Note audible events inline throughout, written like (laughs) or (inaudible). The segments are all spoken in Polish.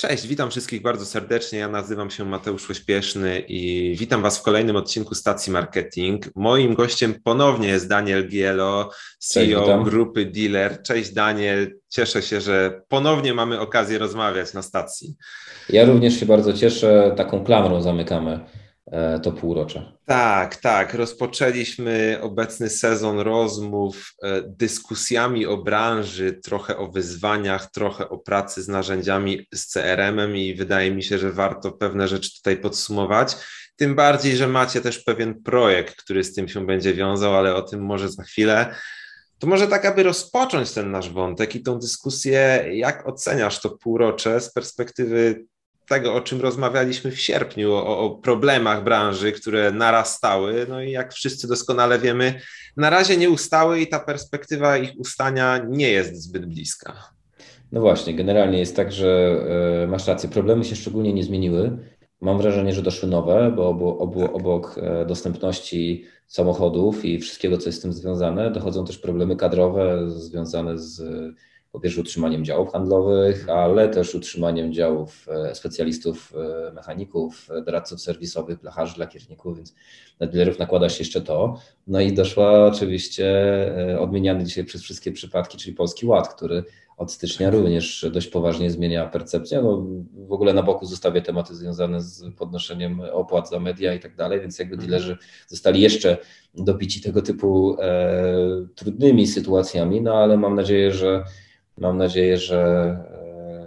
Cześć, witam wszystkich bardzo serdecznie. Ja nazywam się Mateusz Ośpieszny i witam Was w kolejnym odcinku Stacji Marketing. Moim gościem ponownie jest Daniel Gielo, CEO Cześć, grupy Dealer. Cześć Daniel, cieszę się, że ponownie mamy okazję rozmawiać na stacji. Ja również się bardzo cieszę, taką klamrą zamykamy E, to półrocze. Tak, tak. Rozpoczęliśmy obecny sezon rozmów e, dyskusjami o branży, trochę o wyzwaniach, trochę o pracy z narzędziami z CRM-em i wydaje mi się, że warto pewne rzeczy tutaj podsumować. Tym bardziej, że macie też pewien projekt, który z tym się będzie wiązał, ale o tym może za chwilę. To może tak, aby rozpocząć ten nasz wątek i tą dyskusję, jak oceniasz to półrocze z perspektywy tego, o czym rozmawialiśmy w sierpniu, o, o, problemach branży, które narastały. No i jak wszyscy doskonale wiemy, na razie nie ustały i ta perspektywa ich ustania nie jest zbyt bliska. No właśnie, generalnie jest tak, że e, masz rację, problemy się szczególnie nie zmieniły. Mam wrażenie, że doszły nowe, bo obok, tak. obok e, dostępności samochodów i wszystkiego, co jest z tym związane, dochodzą też problemy kadrowe związane z po pierwsze utrzymaniem działów handlowych, ale też utrzymaniem działów e, specjalistów, e, mechaników, e, doradców serwisowych, blacharzy, lakierników, więc na dealerów nakłada się jeszcze to. No i doszła oczywiście odmieniany dzisiaj przez wszystkie przypadki, czyli Polski Ład, który od stycznia również dość poważnie zmienia percepcję. No, w ogóle na boku zostawię tematy związane z podnoszeniem opłat za media i tak dalej, więc jakby mhm. dealerzy zostali jeszcze dobici tego typu e, trudnymi sytuacjami, no ale mam nadzieję, że Mam nadzieję, że,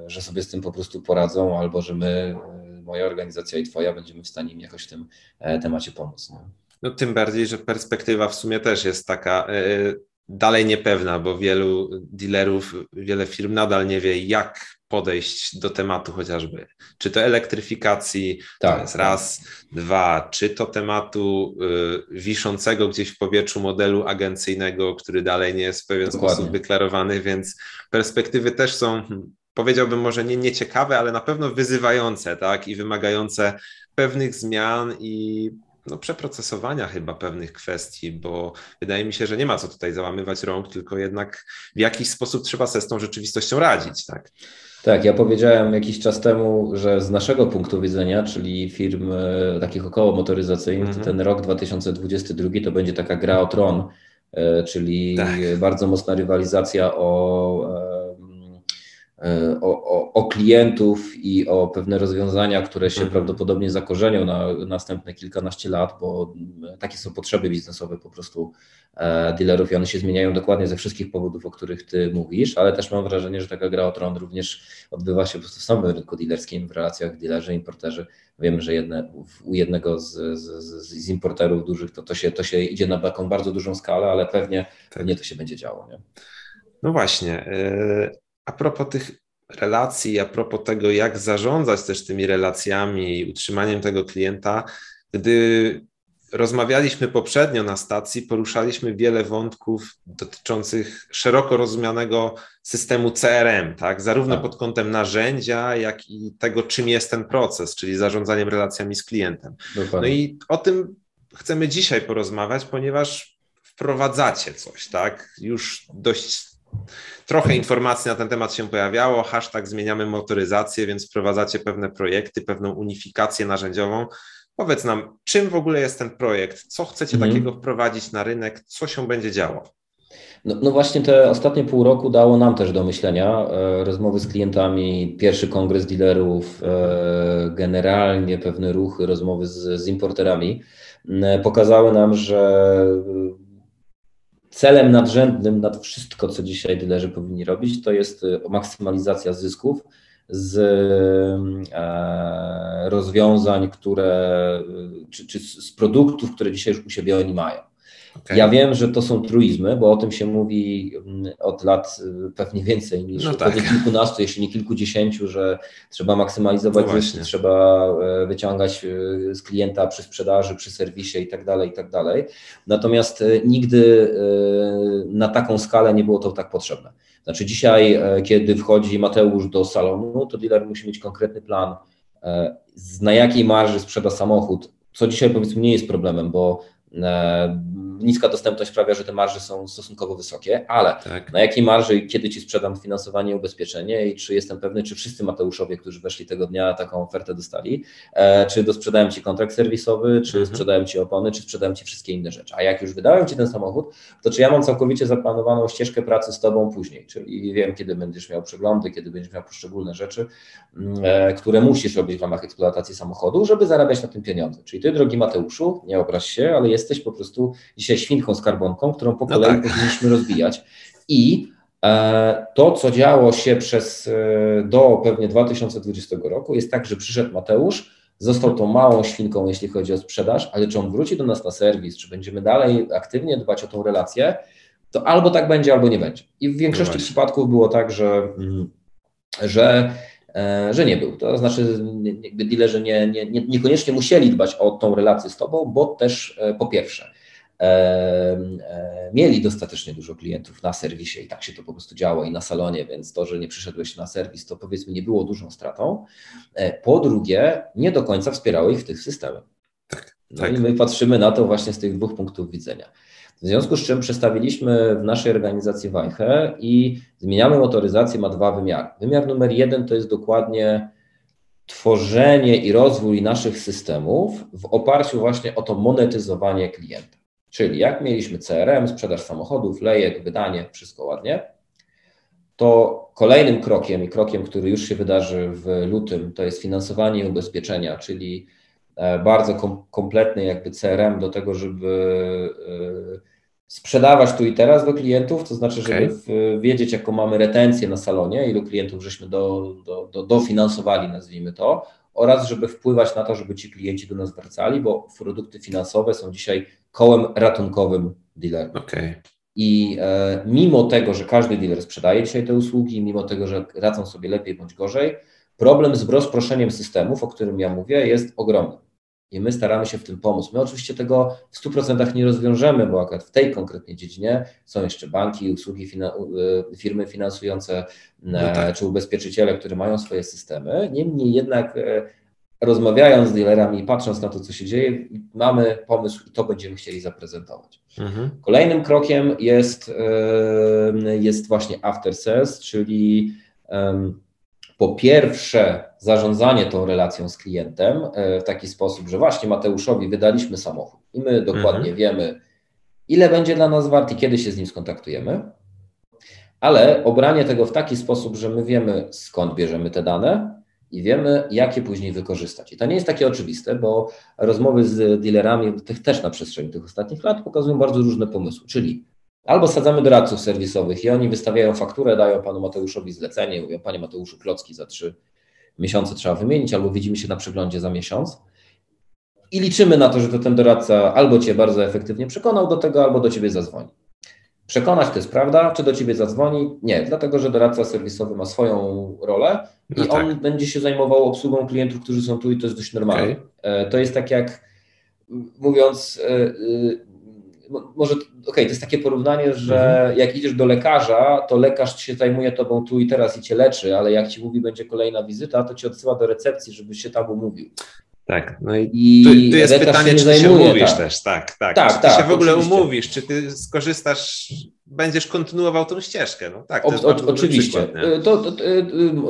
e, że sobie z tym po prostu poradzą, albo że my, e, moja organizacja i Twoja, będziemy w stanie im jakoś w tym e, temacie pomóc. No, no tym bardziej, że perspektywa w sumie też jest taka dalej niepewna, bo wielu dealerów, wiele firm nadal nie wie, jak podejść do tematu chociażby. Czy to elektryfikacji, tak, to jest raz, dwa, czy to tematu y, wiszącego gdzieś w powietrzu modelu agencyjnego, który dalej nie jest w pewien Dokładnie. sposób wyklarowany, więc perspektywy też są, powiedziałbym może nie nieciekawe, ale na pewno wyzywające, tak, i wymagające pewnych zmian i no, przeprocesowania chyba pewnych kwestii, bo wydaje mi się, że nie ma co tutaj załamywać rąk, tylko jednak w jakiś sposób trzeba sobie z tą rzeczywistością radzić, tak? Tak, ja powiedziałem jakiś czas temu, że z naszego punktu widzenia, czyli firm e, takich około motoryzacyjnych, mm -hmm. ten rok 2022 to będzie taka gra o tron, czyli tak. bardzo mocna rywalizacja o e, E, o, o, o, klientów i o pewne rozwiązania, które się mhm. prawdopodobnie zakorzenią na następne kilkanaście lat, bo takie są potrzeby biznesowe po prostu e, dealerów i one się zmieniają dokładnie ze wszystkich powodów, o których Ty mówisz, ale też mam wrażenie, że taka gra o tron również odbywa się po prostu w samym rynku dealerskim, w relacjach dealerzy, importerzy. Wiemy, że jedne, u jednego z, z, z, importerów dużych to, to, się, to się idzie na taką bardzo dużą skalę, ale pewnie, pewnie to się będzie działo. Nie? No właśnie. E, a propos tych relacji, a propos tego, jak zarządzać też tymi relacjami i utrzymaniem tego klienta, gdy rozmawialiśmy poprzednio na stacji, poruszaliśmy wiele wątków dotyczących szeroko rozumianego systemu CRM, tak? zarówno tak. pod kątem narzędzia, jak i tego, czym jest ten proces, czyli zarządzaniem relacjami z klientem. Dokładnie. No i o tym chcemy dzisiaj porozmawiać, ponieważ wprowadzacie coś, tak? Już dość Trochę informacji na ten temat się pojawiało, hashtag zmieniamy motoryzację, więc wprowadzacie pewne projekty, pewną unifikację narzędziową. Powiedz nam, czym w ogóle jest ten projekt? Co chcecie mhm. takiego wprowadzić na rynek? Co się będzie działo? No, no, właśnie te ostatnie pół roku dało nam też do myślenia. E, rozmowy z klientami, pierwszy kongres dealerów, e, generalnie pewne ruchy, rozmowy z, z importerami e, pokazały nam, że celem nadrzędnym nad wszystko, co dzisiaj dealerzy powinni robić, to jest maksymalizacja zysków z e, rozwiązań, które, czy, czy z produktów, które dzisiaj już u siebie oni mają. Okay. Ja wiem, że to są truizmy, bo o tym się mówi mm, od lat y, pewnie więcej niż no tak. kilkunastu, jeśli nie kilkudziesięciu, że trzeba maksymalizować no zyski, trzeba e, wyciągać e, z klienta przy sprzedaży, przy serwisie i tak dalej, i tak dalej. Natomiast e, nigdy na taką skalę nie było to tak potrzebne. Znaczy dzisiaj, kiedy wchodzi Mateusz do salonu, to dealer musi mieć konkretny plan, na jakiej marży sprzeda samochód, co dzisiaj powiedzmy nie jest problemem, bo niska dostępność sprawia, że te marże są stosunkowo wysokie, ale tak. na jakiej marży i kiedy Ci sprzedam finansowanie i ubezpieczenie i czy jestem pewny, czy wszyscy Mateuszowie, którzy weszli tego dnia, taką ofertę dostali, e, czy sprzedałem Ci kontrakt serwisowy, czy mhm. sprzedałem Ci opony, czy sprzedałem Ci wszystkie inne rzeczy. A jak już wydałem Ci ten samochód, to czy ja mam całkowicie zaplanowaną ścieżkę pracy z Tobą później, czyli wiem, kiedy będziesz miał przeglądy, kiedy będziesz miał poszczególne rzeczy, mm, e, które musisz robić w ramach eksploatacji samochodu, żeby zarabiać na tym pieniądze. Czyli Ty, drogi Mateuszu, nie obraź się, ale jesteś po prostu dzisiaj świnką skarbonką, którą po no kolei no tak. powinniśmy rozwijać. I e, to, co działo się przez e, do pewnie 2020 roku, jest tak, że przyszedł Mateusz, został tą małą świnką, jeśli chodzi o sprzedaż, ale czy on wróci do nas na serwis, czy będziemy dalej aktywnie dbać o tą relację, to albo tak będzie, albo nie będzie. I w większości no przypadków było tak, że, mm, że, że nie był. To znaczy, jakby dealerzy nie, nie, nie, niekoniecznie musieli dbać o tą relację z tobą, bo też po pierwsze, mieli dostatecznie dużo klientów na serwisie i tak się to po prostu działo i na salonie, więc to, że nie przyszedłeś na serwis, to powiedzmy nie było dużą stratą. E, po drugie, nie do końca wspierało ich w tych systemach. Tak, no tak. i my patrzymy na to właśnie z tych dwóch punktów widzenia. W związku z czym przestawiliśmy w naszej organizacji Wajchę i zmieniamy motoryzację, ma dwa wymiary. Wymiar numer jeden to jest dokładnie tworzenie i rozwój naszych systemów w oparciu właśnie o to monetyzowanie klienta. Czyli jak mieliśmy CRM, sprzedaż samochodów, lejek, wydanie, wszystko ładnie, to kolejnym krokiem i krokiem, który już się wydarzy w lutym, to jest finansowanie i ubezpieczenia, czyli bardzo kom kompletny jakby CRM do tego, żeby e, sprzedawać tu i teraz do klientów, to znaczy, żeby okay. wiedzieć, jaką mamy retencję na salonie, ilu klientów żeśmy do, do, do, dofinansowali, nazwijmy to, oraz żeby wpływać na to, żeby ci klienci do nas wracali, bo produkty finansowe są dzisiaj kołem ratunkowym dealerów. Okay. I e, mimo tego, że każdy dealer sprzedaje dzisiaj te usługi, mimo tego, że radzą sobie lepiej bądź gorzej, problem z rozproszeniem systemów, o którym ja mówię, jest ogromny. I my staramy się w tym pomóc. My oczywiście tego w 100% nie rozwiążemy, bo akurat w tej konkretnej dziedzinie są jeszcze banki, usługi, fina e, firmy finansujące e, no tak. czy ubezpieczyciele, które mają swoje systemy. Niemniej jednak e, rozmawiając z dealerami i patrząc na to, co się dzieje, mamy pomysł i to będziemy chcieli zaprezentować. Mhm. Kolejnym krokiem jest, jest właśnie after sales, czyli po pierwsze zarządzanie tą relacją z klientem e, w taki sposób, że właśnie Mateuszowi wydaliśmy samochód i my dokładnie mhm. wiemy, ile będzie dla nas wart i kiedy się z nim skontaktujemy, ale obranie tego w taki sposób, że my wiemy skąd bierzemy te dane, i wiemy, jak je później wykorzystać. I to nie jest takie oczywiste, bo rozmowy z dealerami tych też na przestrzeni tych ostatnich lat pokazują bardzo różne pomysły, czyli albo sadzamy doradców serwisowych i oni wystawiają fakturę, dają panu Mateuszowi zlecenie, mówią, panie Mateuszu, klocki za trzy miesiące trzeba wymienić, albo widzimy się na przeglądzie za miesiąc. I liczymy na to, że to ten doradca albo cię bardzo efektywnie przekonał do tego, albo do ciebie zadzwoni przekonać, to jest prawda, czy do ciebie zadzwoni. Nie, dlatego że doradca serwisowy ma swoją rolę i no tak. on będzie się zajmował obsługą klientów, którzy są tu i to jest dość normalne. Okay. To jest tak jak mówiąc, e, e, może okej, okay, to jest takie porównanie, że mhm. jak idziesz do lekarza, to lekarz się zajmuje tobą tu i teraz i cię leczy, ale jak ci mówi, będzie kolejna wizyta, to ci odsyła do recepcji, żebyś się tam umówił. Tak, no i, I tu, tu, jest pytanie, czy ty się umówisz tak. też, tak, tak. tak czy ty tak, się w ogóle oczywiście. umówisz, czy ty skorzystasz, będziesz kontynuował tą ścieżkę, no tak. To o, o, oczywiście. Przykład, to, to, to,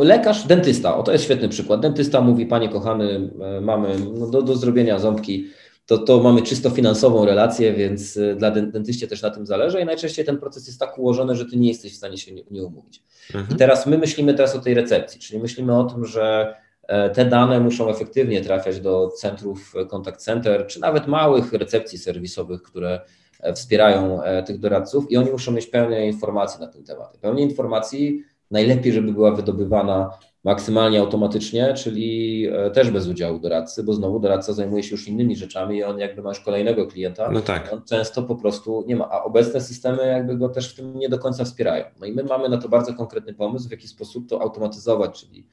lekarz, dentysta, o to jest świetny przykład. Dentysta mówi, panie kochany, e, mamy no, do, do zrobienia ząbki, to, to mamy czysto finansową relację, więc e, dla dentyście też na tym zależy i najczęściej ten proces jest tak ułożony, że ty nie jesteś w stanie się nie, nie umówić. Mhm. I teraz my myślimy teraz o tej recepcji, czyli myślimy o tym, że E, te dane muszą efektywnie trafiać do centrów contact center, czy nawet małych recepcji serwisowych, które e, wspierają e, tych doradców i oni muszą mieć pełne informacji na ten temat. Pełne informacji najlepiej, żeby była wydobywana maksymalnie automatycznie, czyli e, też bez udziału doradcy, bo znowu doradca zajmuje się już innymi rzeczami i on jakby masz kolejnego klienta, no tak. on często po prostu nie ma, a obecne systemy jakby go też w tym nie do końca wspierają. No i my mamy na to bardzo konkretny pomysł, w jaki sposób to automatyzować, czyli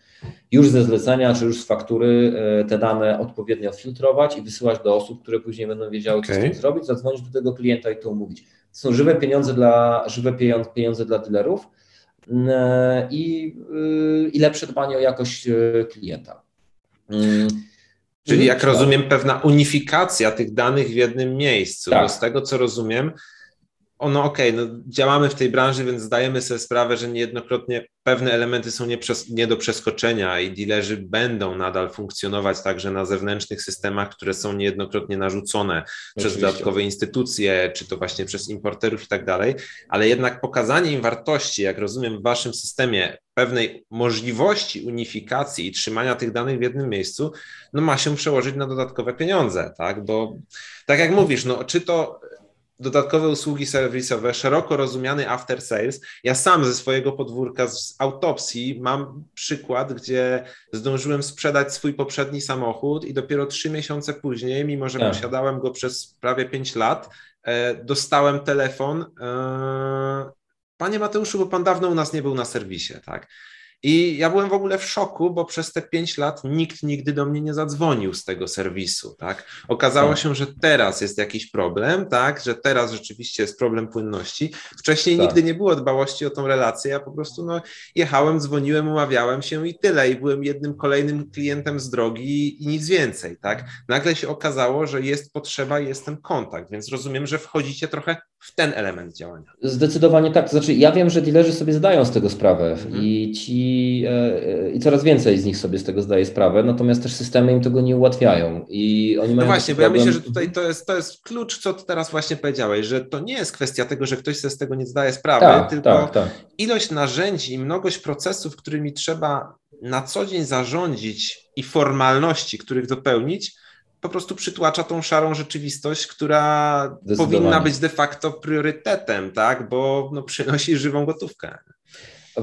już ze zlecenia, czy już z faktury e, te dane odpowiednio filtrować i wysyłać do osób, które później będą wiedziały, okay. co z tym zrobić, zadzwonić do tego klienta i to umówić. To są żywe pieniądze dla, żywe pieniądze dla dealerów, i, y, i lepsze dbanie o jakość y, klienta. Mm, Czyli jak rozumiem, pewna unifikacja tych danych w jednym miejscu. Tak. Bo z tego co rozumiem, ono okej, okay, no działamy w tej branży, więc zdajemy sobie sprawę, że niejednokrotnie pewne elementy są nie, przez, nie do przeskoczenia i dealerzy będą nadal funkcjonować także na zewnętrznych systemach, które są niejednokrotnie narzucone Oczywiście. przez dodatkowe instytucje, czy to właśnie przez importerów i tak dalej, ale jednak pokazanie im wartości, jak rozumiem w waszym systemie, pewnej możliwości unifikacji i trzymania tych danych w jednym miejscu, no ma się przełożyć na dodatkowe pieniądze, tak? Bo tak jak mówisz, no czy to dodatkowe usługi serwisowe, szeroko rozumiany after sales. Ja sam ze swojego podwórka z autopsji mam przykład, gdzie zdążyłem sprzedać swój poprzedni samochód i dopiero trzy miesiące później, mimo że tak. posiadałem go przez prawie pięć lat, e, dostałem telefon. E, Panie Mateuszu, bo pan dawno u nas nie był na serwisie, tak? I ja byłem w ogóle w szoku, bo przez te pięć lat nikt nigdy do mnie nie zadzwonił z tego serwisu, tak? Okazało tak. się, że teraz jest jakiś problem, tak? Że teraz rzeczywiście jest problem płynności. Wcześniej tak. nigdy nie było dbałości o tą relację, ja po prostu no, jechałem, dzwoniłem, umawiałem się i tyle. I byłem jednym kolejnym klientem z drogi i nic więcej, tak? Nagle się okazało, że jest potrzeba i jest ten kontakt, więc rozumiem, że wchodzicie trochę w ten element działania. Zdecydowanie tak. To znaczy, ja wiem, że dealerzy sobie zdają z tego sprawę mhm. i ci e, e, i coraz więcej z nich sobie z tego zdaje sprawę, natomiast też systemy im tego nie ułatwiają. I oni no mają no właśnie, bo ja myślę, że tutaj to jest, to jest klucz, co ty teraz właśnie powiedziałeś, że to nie jest kwestia tego, że ktoś sobie z tego nie zdaje sprawy, tak, tylko tak, tak. ilość narzędzi i mnogość procesów, którymi trzeba na co dzień zarządzić i formalności, których dopełnić, po prostu przytłacza tą szarą rzeczywistość, która powinna być de facto priorytetem, tak? bo no, przynosi żywą gotówkę.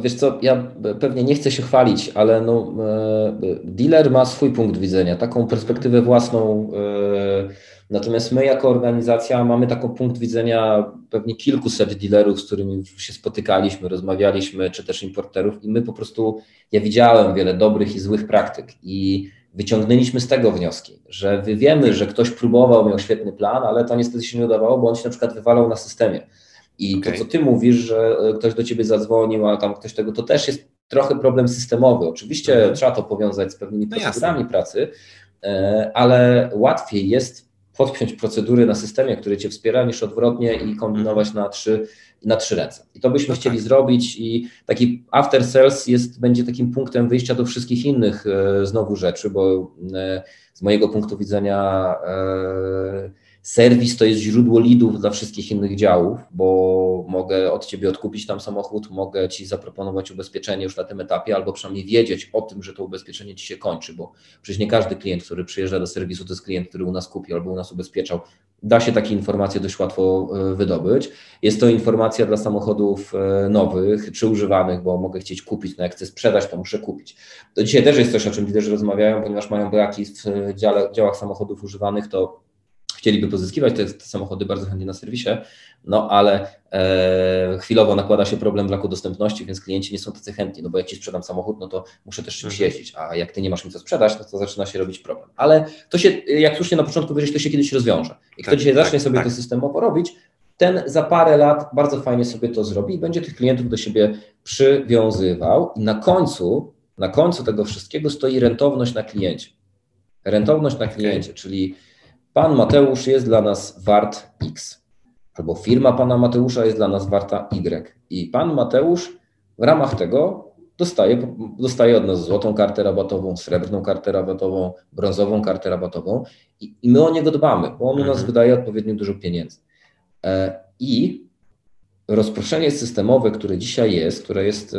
Wiesz co, ja pewnie nie chcę się chwalić, ale no, e, dealer ma swój punkt widzenia, taką perspektywę własną. E, natomiast my jako organizacja mamy taką punkt widzenia pewnie kilkuset dealerów, z którymi się spotykaliśmy, rozmawialiśmy, czy też importerów i my po prostu, ja widziałem wiele dobrych i złych praktyk i wyciągnęliśmy z tego wnioski, że wiemy, że ktoś próbował, miał świetny plan, ale to niestety się nie udawało, bo on się na przykład wywalał na systemie. I okay. to, co ty mówisz, że e, ktoś do ciebie zadzwonił, a tam ktoś tego, to też jest trochę problem systemowy. Oczywiście mhm. trzeba to powiązać z pewnymi no procedurami jasne. pracy, e, ale łatwiej jest podpiąć procedury na systemie, który cię wspiera, niż odwrotnie i kombinować na trzy na trzy ręce. I to byśmy no chcieli tak. zrobić i taki after sales jest, będzie takim punktem wyjścia do wszystkich innych e, znowu rzeczy, bo e, z mojego punktu widzenia e, Serwis to jest źródło lidów dla wszystkich innych działów, bo mogę od Ciebie odkupić tam samochód, mogę Ci zaproponować ubezpieczenie już na tym etapie, albo przynajmniej wiedzieć o tym, że to ubezpieczenie Ci się kończy, bo przecież nie każdy klient, który przyjeżdża do serwisu, to jest klient, który u nas kupi albo u nas ubezpieczał. Da się takie informacje dość łatwo e, wydobyć. Jest to informacja dla samochodów e, nowych czy używanych, bo mogę chcieć kupić, no jak chcę sprzedać, to muszę kupić. To dzisiaj też jest coś, o czym liderzy rozmawiają, ponieważ mają braki w dziale, działach samochodów używanych, to chcieliby pozyskiwać te, te samochody bardzo chętnie na serwisie, no ale e, chwilowo nakłada się problem braku dostępności, więc klienci nie są tacy chętni, no bo jak ci sprzedam samochód, no to muszę też czymś mhm. jeździć, a jak ty nie masz mi co sprzedać, no to zaczyna się robić problem. Ale to się, jak słusznie na początku powiedziałeś, to się kiedyś rozwiąże. I kto tak, dzisiaj tak, zacznie sobie tak. to systemowo robić, ten za parę lat bardzo fajnie sobie to zrobi i będzie tych klientów do siebie przywiązywał i na końcu, na końcu tego wszystkiego stoi rentowność na kliencie. Rentowność na kliencie, czyli Pan Mateusz jest dla nas wart X, albo firma pana Mateusza jest dla nas warta Y. I pan Mateusz w ramach tego dostaje, dostaje od nas złotą kartę rabatową, srebrną kartę rabatową, brązową kartę rabatową i, i my o niego dbamy, bo on u nas mhm. wydaje odpowiednio dużo pieniędzy. E, I rozproszenie systemowe, które dzisiaj jest, które jest e,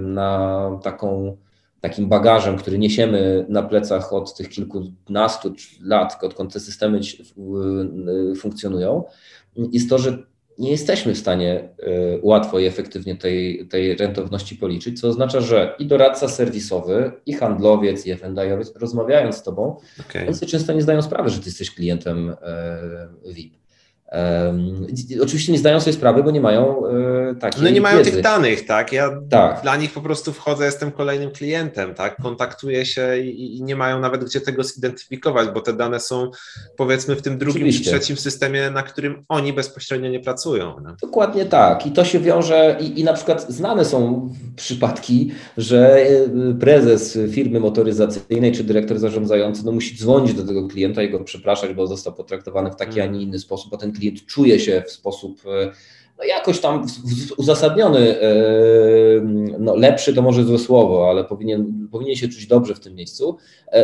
na taką takim bagażem, który niesiemy na plecach od tych kilkunastu lat, odkąd te systemy funkcjonują, jest to, że nie jesteśmy w stanie y, łatwo i efektywnie tej, tej rentowności policzyć, co oznacza, że i doradca serwisowy, i handlowiec, i F&Iowiec rozmawiając z Tobą, okay. oni sobie często nie zdają sprawy, że Ty jesteś klientem e, VIP. Um, oczywiście nie zdają sobie sprawy, bo nie mają e, takiej No nie mają wiedzy. tych danych, tak? Ja tak. dla nich po prostu wchodzę, jestem kolejnym klientem, tak? Kontaktuję się i, i, nie mają nawet gdzie tego zidentyfikować, bo te dane są powiedzmy w tym drugim Oczywiście. czy trzecim systemie, na którym oni bezpośrednio nie pracują. No. Dokładnie tak. I to się wiąże, i, i na przykład znane są przypadki, że e, prezes firmy motoryzacyjnej czy dyrektor zarządzający no, musi dzwonić do tego klienta i go przepraszać, bo został potraktowany w taki, a nie inny sposób, a ten klient czuje się w sposób e, no jakoś tam uzasadniony, e, no lepszy to może złe słowo, ale powinien, powinien się czuć dobrze w tym miejscu,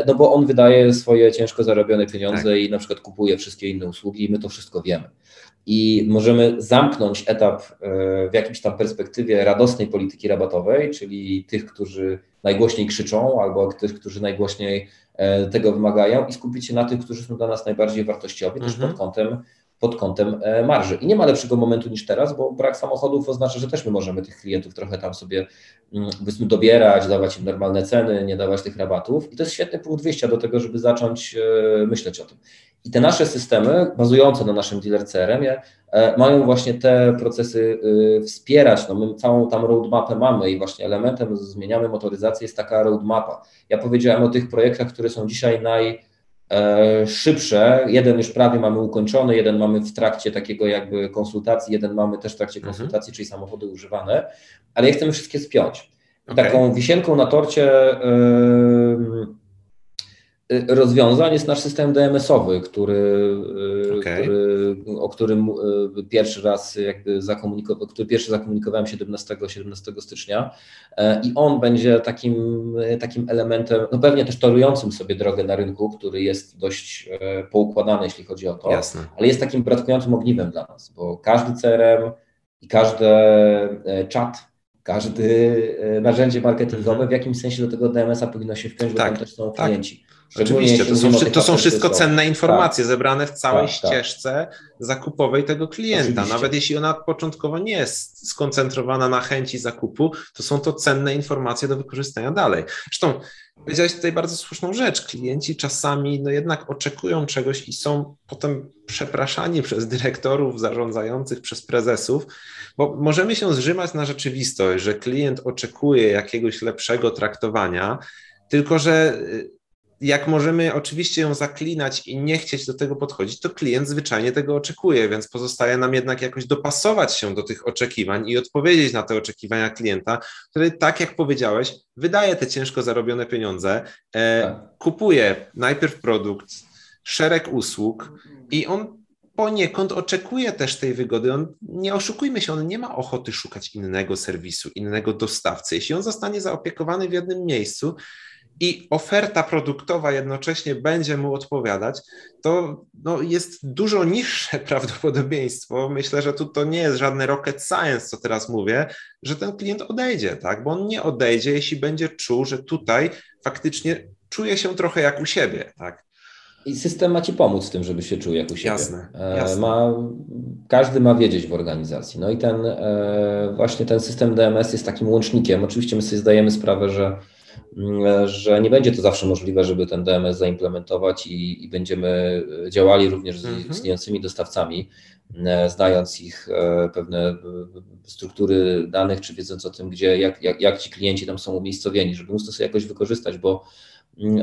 no bo on wydaje swoje ciężko zarobione pieniądze tak. i na przykład kupuje wszystkie inne usługi i my to wszystko wiemy. I możemy zamknąć etap w jakiejś tam perspektywie radosnej polityki rabatowej, czyli tych, którzy najgłośniej krzyczą, albo tych, którzy najgłośniej tego wymagają, i skupić się na tych, którzy są dla nas najbardziej wartościowi, mhm. też pod kątem pod kątem marży. I nie ma lepszego momentu niż teraz, bo brak samochodów oznacza, że też my możemy tych klientów trochę tam sobie powiedzmy dobierać, dawać im normalne ceny, nie dawać tych rabatów. I to jest świetny punkt wyjścia do tego, żeby zacząć myśleć o tym. I te nasze systemy, bazujące na naszym dealer CRM, mają właśnie te procesy wspierać. No my całą tam roadmapę mamy i właśnie elementem zmieniamy motoryzację jest taka roadmapa. Ja powiedziałem o tych projektach, które są dzisiaj naj szybsze. Jeden już prawie mamy ukończony, jeden mamy w trakcie takiego jakby konsultacji, jeden mamy też w trakcie Mhm. konsultacji, czyli samochody używane, ale ja chcemy wszystkie spiąć. Okej. Taką wisienką na torcie rozwiązań jest nasz system DMS-owy, który, y, Okej. który, o którym y, pierwszy raz jakby zakomunikowałem, który pierwszy zakomunikowałem 17, 17 stycznia E, i on będzie takim, takim elementem, no pewnie też torującym sobie drogę na rynku, który jest dość e, poukładany, jeśli chodzi o to, Jasne. ale jest takim bratkującym ogniwem dla nas, bo każdy CRM i każdy e, czat, każdy narzędzie marketingowe w jakimś sensie do tego DMS-a powinno się wpiąć, bo Tak, tam też są tak. klienci. Szczególnie Oczywiście, to są, to są wszystko cenne informacje zebrane w całej Tak, tak. ścieżce zakupowej tego klienta. Oczywiście. Nawet jeśli ona początkowo nie jest skoncentrowana na chęci zakupu, to są to cenne informacje do wykorzystania dalej. Zresztą powiedziałeś tutaj bardzo słuszną rzecz. Klienci czasami no jednak oczekują czegoś i są potem przepraszani (laughs) przez dyrektorów zarządzających, przez prezesów, bo możemy się zrzymać na rzeczywistość, że klient oczekuje jakiegoś lepszego traktowania, tylko że y, jak możemy oczywiście ją zaklinać i nie chcieć do tego podchodzić, to klient zwyczajnie tego oczekuje, więc pozostaje nam jednak jakoś dopasować się do tych oczekiwań i odpowiedzieć na te oczekiwania klienta, który, tak jak powiedziałeś, wydaje te ciężko zarobione pieniądze, e, Tak. kupuje najpierw produkt, szereg usług i on poniekąd oczekuje też tej wygody. On, nie oszukujmy się, on nie ma ochoty szukać innego serwisu, innego dostawcy. Jeśli on zostanie zaopiekowany w jednym miejscu, i oferta produktowa jednocześnie będzie mu odpowiadać, to no, jest dużo niższe (laughs) prawdopodobieństwo. Myślę, że tu to nie jest żadne rocket science, co teraz mówię, że ten klient odejdzie, tak? Bo on nie odejdzie, jeśli będzie czuł, że tutaj faktycznie czuje się trochę jak u siebie, tak? I system ma ci pomóc w tym, żeby się czuł jak u siebie. Jasne, E, jasne. Ma, każdy ma wiedzieć w organizacji. No i ten e, właśnie ten system DMS jest takim łącznikiem. Oczywiście my sobie zdajemy sprawę, że, że nie będzie to zawsze możliwe, żeby ten DMS zaimplementować i, i będziemy działali również z Mhm. istniejącymi dostawcami, e, znając ich e, pewne e, struktury danych, czy wiedząc o tym, gdzie, jak, jak, jak ci klienci tam są umiejscowieni, żeby móc to sobie jakoś wykorzystać, bo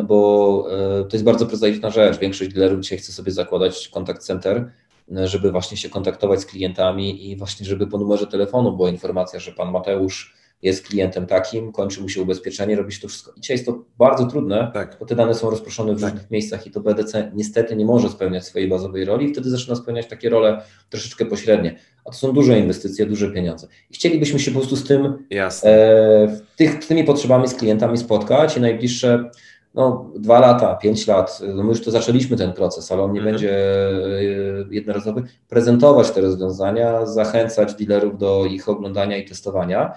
bo e, to jest bardzo prozaiczna rzecz. Większość dealerów dzisiaj chce sobie zakładać kontakt center, e, żeby właśnie się kontaktować z klientami i właśnie, żeby po numerze telefonu była informacja, że pan Mateusz jest klientem takim, kończy mu się ubezpieczenie, robi się to wszystko. I dzisiaj jest to bardzo trudne, Tak. bo te dane są rozproszone w Tak. różnych miejscach i to BDC niestety nie może spełniać swojej bazowej roli i wtedy zaczyna spełniać takie role troszeczkę pośrednie. A to są duże inwestycje, duże pieniądze. I chcielibyśmy się po prostu z tym e, tych, z tymi potrzebami z klientami spotkać i najbliższe no, dwa lata, pięć lat, no my już to zaczęliśmy ten proces, ale on nie Mhm. będzie e, jednorazowy, prezentować te rozwiązania, zachęcać dealerów do ich oglądania i testowania,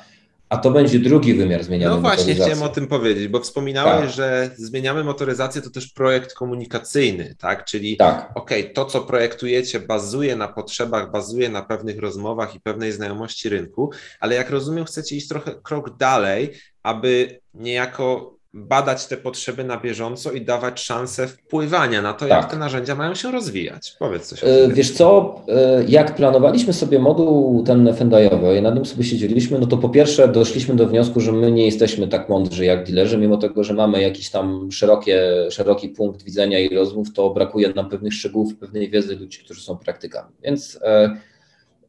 a to będzie drugi wymiar zmieniania No właśnie, chciałem o tym powiedzieć, bo wspominałeś, Tak. że zmieniamy motoryzację to też projekt komunikacyjny, tak? Czyli Tak, okej, to co projektujecie bazuje na potrzebach, bazuje na pewnych rozmowach i pewnej znajomości rynku, ale jak rozumiem, chcecie iść trochę krok dalej, aby niejako badać te potrzeby na bieżąco i dawać szansę wpływania na to, tak. jak te narzędzia mają się rozwijać. Powiedz coś o tym. Wiesz co, e, jak planowaliśmy sobie moduł ten fendajowy i nad nim sobie siedzieliśmy, no to po pierwsze doszliśmy do wniosku, że my nie jesteśmy tak mądrzy jak dealerzy, mimo tego, że mamy jakiś tam szerokie, szeroki punkt widzenia i rozmów, to brakuje nam pewnych szczegółów, pewnej wiedzy ludzi, którzy są praktykami. Więc e,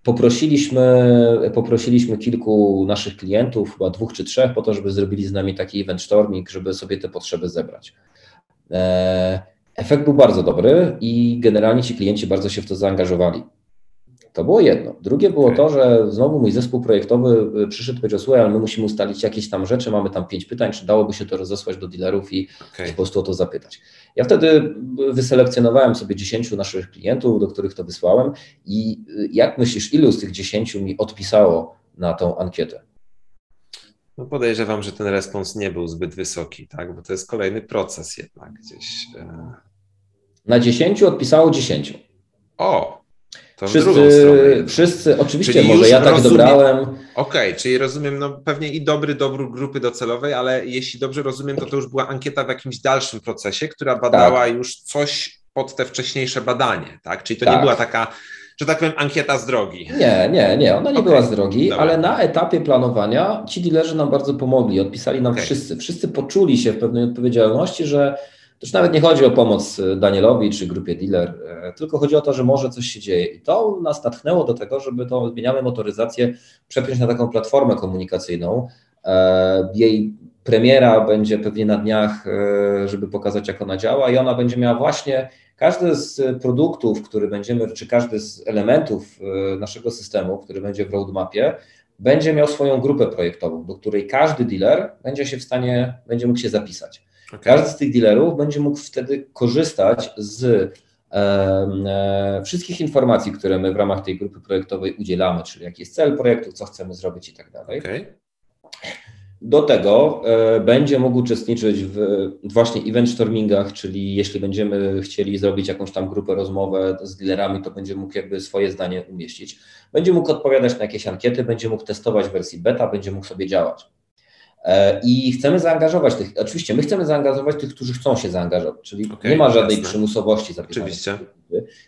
Poprosiliśmy, poprosiliśmy kilku naszych klientów, chyba dwóch czy trzech, po to, żeby zrobili z nami taki event storming, żeby sobie te potrzeby zebrać. E, efekt był bardzo dobry i generalnie ci klienci bardzo się w to zaangażowali. To było jedno. Drugie było okay. to, że znowu mój zespół projektowy y, przyszedł i powiedział, słuchaj, ale my musimy ustalić jakieś tam rzeczy, mamy tam pięć pytań, czy dałoby się to rozesłać do dealerów i okay. po prostu o to zapytać. Ja wtedy wyselekcjonowałem sobie dziesięciu naszych klientów, do których to wysłałem i y, jak myślisz, ilu z tych dziesięciu mi odpisało na tą ankietę? No podejrzewam, że ten respons nie był zbyt wysoki, tak? bo to jest kolejny proces jednak gdzieś. E. Na dziesięciu odpisało dziesięciu. O, to wszyscy, wszyscy, oczywiście, czyli może ja tak rozumiem, dobrałem. Okej, okay, czyli rozumiem, no pewnie i dobry dobór grupy docelowej, ale jeśli dobrze rozumiem, to to już była ankieta w jakimś dalszym procesie, która badała tak. już coś pod te wcześniejsze badanie, tak? Czyli to tak. nie była taka, że tak powiem, ankieta z drogi. Nie, nie, nie, ona nie okay. była z drogi, Dobra. ale na etapie planowania ci dealerzy nam bardzo pomogli, odpisali nam okay. wszyscy. Wszyscy poczuli się w pewnej odpowiedzialności, że to już nawet nie chodzi o pomoc e, Danielowi czy grupie dealer, e, tylko chodzi o to, że może coś się dzieje. I to nas natchnęło do tego, żeby tą zmieniamy motoryzację przepiąć na taką platformę komunikacyjną. E, jej premiera będzie pewnie na dniach, żeby pokazać, jak ona działa, i ona będzie miała właśnie każdy z produktów, który będziemy, czy każdy z elementów naszego systemu, który będzie w roadmapie, będzie miał swoją grupę projektową, do której każdy dealer będzie się w stanie, będzie mógł się zapisać. Okay. Każdy z tych dealerów będzie mógł wtedy korzystać z e, wszystkich informacji, które my w ramach tej grupy projektowej udzielamy, czyli jaki jest cel projektu, co chcemy zrobić i tak dalej. Do tego e, będzie mógł uczestniczyć w właśnie event stormingach, czyli jeśli będziemy chcieli zrobić jakąś tam grupę rozmowę z dealerami, to będzie mógł jakby swoje zdanie umieścić. Będzie mógł odpowiadać na jakieś ankiety, będzie mógł testować wersji beta, będzie mógł sobie działać. E, I chcemy zaangażować tych, oczywiście my chcemy zaangażować tych, którzy chcą się zaangażować, czyli okay, nie ma żadnej jasne. przymusowości Oczywiście.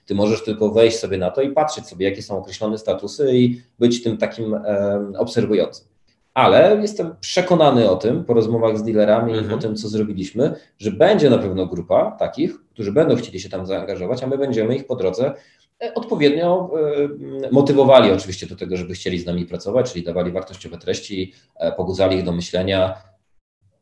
Ty możesz tylko wejść sobie na to i patrzeć sobie, jakie są określone statusy i być tym takim um, obserwującym. Ale jestem przekonany o tym, po rozmowach z dealerami mhm. i po tym, co zrobiliśmy, że będzie na pewno grupa takich, którzy będą chcieli się tam zaangażować, a my będziemy ich po drodze odpowiednio e, motywowali oczywiście do tego, żeby chcieli z nami pracować, czyli dawali wartościowe treści, e, pobudzali ich do myślenia,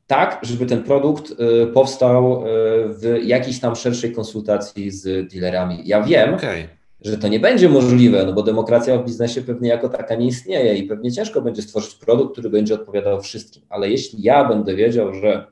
tak, żeby ten produkt powstał w jakiejś tam szerszej konsultacji z dealerami. Ja wiem, okay. że to nie będzie możliwe, no bo demokracja w biznesie pewnie jako taka nie istnieje i pewnie ciężko będzie stworzyć produkt, który będzie odpowiadał wszystkim, ale jeśli ja będę wiedział, że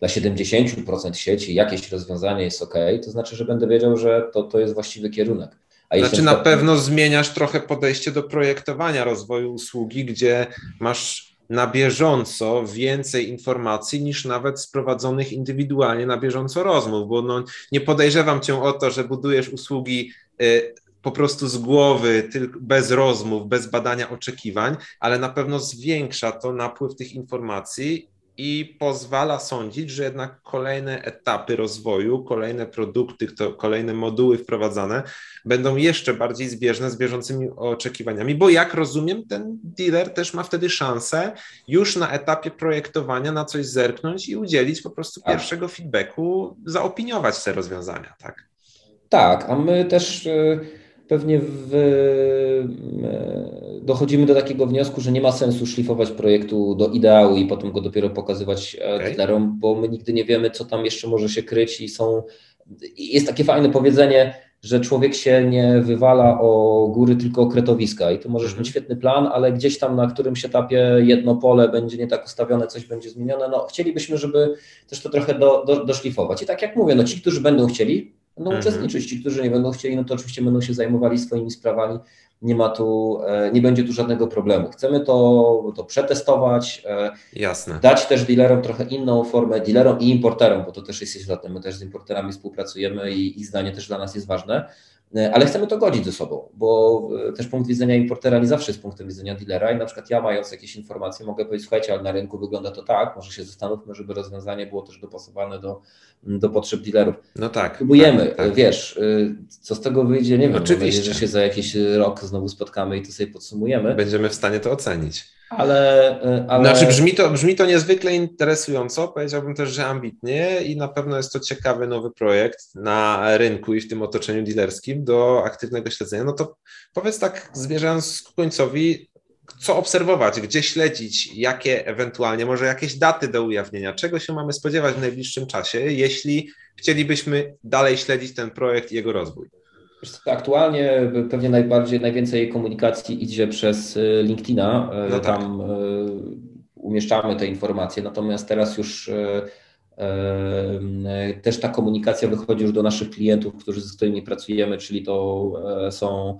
dla 70% sieci jakieś rozwiązanie jest ok, to znaczy, że będę wiedział, że to, to jest właściwy kierunek. A znaczy na pewno zmieniasz trochę podejście do projektowania rozwoju usługi, gdzie masz na bieżąco więcej informacji niż nawet sprowadzonych indywidualnie na bieżąco rozmów, bo no, nie podejrzewam cię o to, że budujesz usługi y, po prostu z głowy, tylko bez rozmów, bez badania oczekiwań, ale na pewno zwiększa to napływ tych informacji i pozwala sądzić, że jednak kolejne etapy rozwoju, kolejne produkty, kolejne moduły wprowadzane będą jeszcze bardziej zbieżne z bieżącymi oczekiwaniami, bo jak rozumiem, ten dealer też ma wtedy szansę już na etapie projektowania na coś zerknąć i udzielić po prostu tak. pierwszego feedbacku, zaopiniować te rozwiązania, tak? Tak, a my też y, pewnie w, e, dochodzimy do takiego wniosku, że nie ma sensu szlifować projektu do ideału i potem go dopiero pokazywać e, okay. dealerom, bo my nigdy nie wiemy, co tam jeszcze może się kryć i są. Jest takie fajne powiedzenie, że człowiek się nie wywala o góry, tylko o kretowiska. I to możesz mm mieć świetny plan, ale gdzieś tam na którymś etapie jedno pole będzie nie tak ustawione, coś będzie zmienione. No, chcielibyśmy, żeby też to trochę do, do, doszlifować. I tak jak mówię, no ci, którzy będą chcieli, będą mhm. uczestniczyć. Ci, którzy nie będą chcieli, no to oczywiście będą się zajmowali swoimi sprawami. Nie ma tu, e, nie będzie tu żadnego problemu. Chcemy to, to przetestować, e, Jasne. dać też dealerom trochę inną formę, dealerom i importerom, bo to też jest istotne. My też z importerami współpracujemy i ich zdanie też dla nas jest ważne. Ale chcemy to godzić ze sobą, bo też punkt widzenia importera nie zawsze jest punktem widzenia dealera i na przykład ja mając jakieś informacje mogę powiedzieć, słuchajcie, ale na rynku wygląda to tak, może się zastanówmy, żeby rozwiązanie było też dopasowane do, do potrzeb dealerów. No tak. Próbujemy, tak, tak. wiesz, co z tego wyjdzie, nie wiem, Oczywiście. że się za jakiś rok znowu spotkamy i to sobie podsumujemy. Będziemy w stanie to ocenić. Ale, e, ale... Znaczy brzmi to, brzmi to niezwykle interesująco, powiedziałbym też, że ambitnie i na pewno jest to ciekawy nowy projekt na rynku i w tym otoczeniu dealerskim do aktywnego śledzenia. No to powiedz tak, zmierzając ku końcowi, co obserwować, gdzie śledzić, jakie ewentualnie, może jakieś daty do ujawnienia, czego się mamy spodziewać w najbliższym czasie, jeśli chcielibyśmy dalej śledzić ten projekt i jego rozwój. Aktualnie pewnie najbardziej, najwięcej komunikacji idzie przez y, LinkedIna. Y, no tak. Tam y, umieszczamy te informacje, natomiast teraz już też ta komunikacja wychodzi już do naszych klientów, którzy, z którymi pracujemy, czyli to są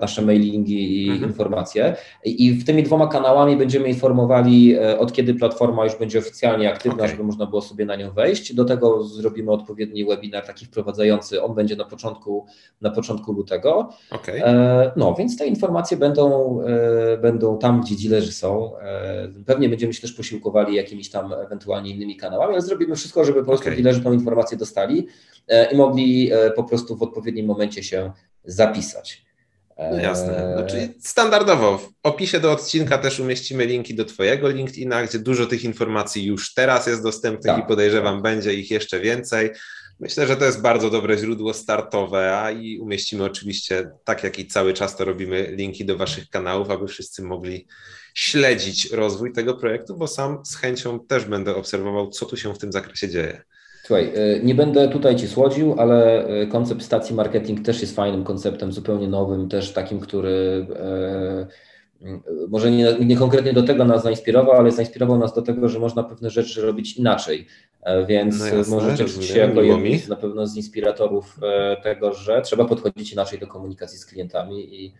nasze mailingi i mhm. informacje. I w tymi dwoma kanałami będziemy informowali, e, od kiedy platforma już będzie oficjalnie aktywna, okay. żeby można było sobie na nią wejść. Do tego zrobimy odpowiedni webinar taki wprowadzający. On będzie na początku, na początku lutego. Okay. E, no, więc te informacje będą, będą tam, gdzie dealerzy są. Pewnie będziemy się też posiłkowali jakimiś tam ewentualnie innymi kanałami, ale zrobimy wszystko, żeby po prostu okay. dealerzy tą informację dostali i mogli po prostu w odpowiednim momencie się zapisać. No jasne. No, czyli standardowo w opisie do odcinka też umieścimy linki do Twojego LinkedIna, gdzie dużo tych informacji już teraz jest dostępnych tak, i podejrzewam, będzie ich jeszcze więcej. Myślę, że to jest bardzo dobre źródło startowe, a i umieścimy oczywiście, tak jak i cały czas to robimy, linki do Waszych kanałów, aby wszyscy mogli śledzić rozwój tego projektu, bo sam z chęcią też będę obserwował, co tu się w tym zakresie dzieje. Słuchaj, y, nie będę tutaj Ci słodził, ale y, koncept stacji marketing też jest fajnym konceptem, zupełnie nowym, też takim, który y, może nie, nie, konkretnie do tego nas zainspirował, ale zainspirował nas do tego, że można pewne rzeczy robić inaczej. E, więc no jasne, możecie czuć się jako jedni na pewno z inspiratorów e, tego, że trzeba podchodzić inaczej do komunikacji z klientami i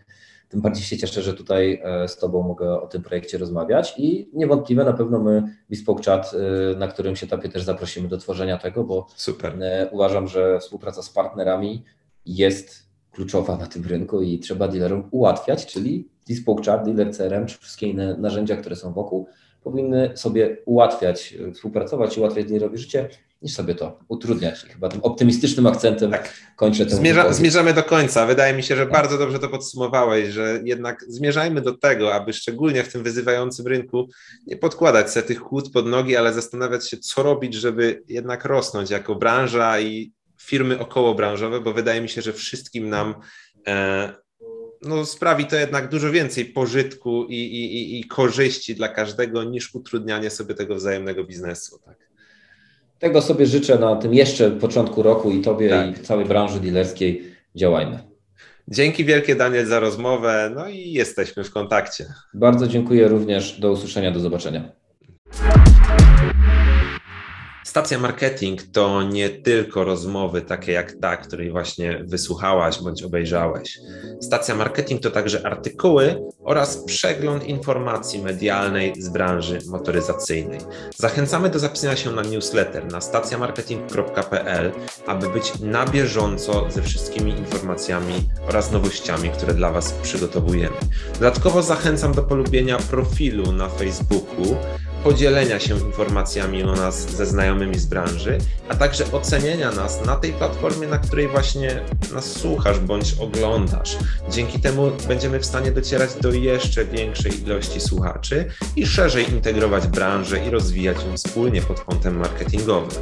tym bardziej się cieszę, że tutaj e, z Tobą mogę o tym projekcie rozmawiać i niewątpliwie na pewno my Bespoke Chat e, na którym się Tobie też zaprosimy do tworzenia tego, bo Super. E, uważam, że współpraca z partnerami jest kluczowa na tym rynku i trzeba dealerom ułatwiać, czyli Bespoke Chat, Dealer CRM, czy wszystkie inne narzędzia, które są wokół, powinny sobie ułatwiać, współpracować i ułatwiać dealerowi życie niż sobie to utrudniać. I chyba tym optymistycznym akcentem tak. kończę tę Zmierza, Zmierzamy do końca. Wydaje mi się, że tak. bardzo dobrze to podsumowałeś, że jednak zmierzajmy do tego, aby szczególnie w tym wyzywającym rynku nie podkładać sobie tych chłód pod nogi, ale zastanawiać się, co robić, żeby jednak rosnąć jako branża i firmy okołobranżowe, bo wydaje mi się, że wszystkim nam e, no, sprawi to jednak dużo więcej pożytku i, i, i korzyści dla każdego niż utrudnianie sobie tego wzajemnego biznesu. Tak? Tego sobie życzę na tym jeszcze początku roku i Tobie tak. i całej branży dealerskiej. Działajmy. Dzięki wielkie Daniel za rozmowę, no i jesteśmy w kontakcie. Bardzo dziękuję również. Do usłyszenia, do zobaczenia. Stacja marketing to nie tylko rozmowy takie jak ta, której właśnie wysłuchałaś bądź obejrzałeś. Stacja marketing to także artykuły oraz przegląd informacji medialnej z branży motoryzacyjnej. Zachęcamy do zapisania się na newsletter na stacjamarketing.pl, aby być na bieżąco ze wszystkimi informacjami oraz nowościami, które dla Was przygotowujemy. Dodatkowo zachęcam do polubienia profilu na Facebooku podzielenia się informacjami o nas ze znajomymi z branży, a także ocenienia nas na tej platformie, na której właśnie nas słuchasz bądź oglądasz. Dzięki temu będziemy w stanie docierać do jeszcze większej ilości słuchaczy i szerzej integrować branżę i rozwijać ją wspólnie pod kątem marketingowym.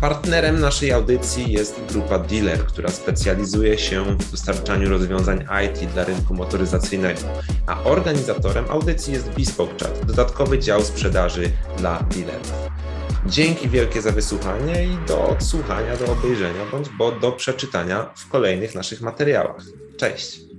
Partnerem naszej audycji jest grupa Dealer, która specjalizuje się w dostarczaniu rozwiązań IT dla rynku motoryzacyjnego, a organizatorem audycji jest Bespoke Chat, dodatkowy dział sprzedaży dla dealerów. Dzięki wielkie za wysłuchanie i do odsłuchania, do obejrzenia bądź bo do przeczytania w kolejnych naszych materiałach. Cześć!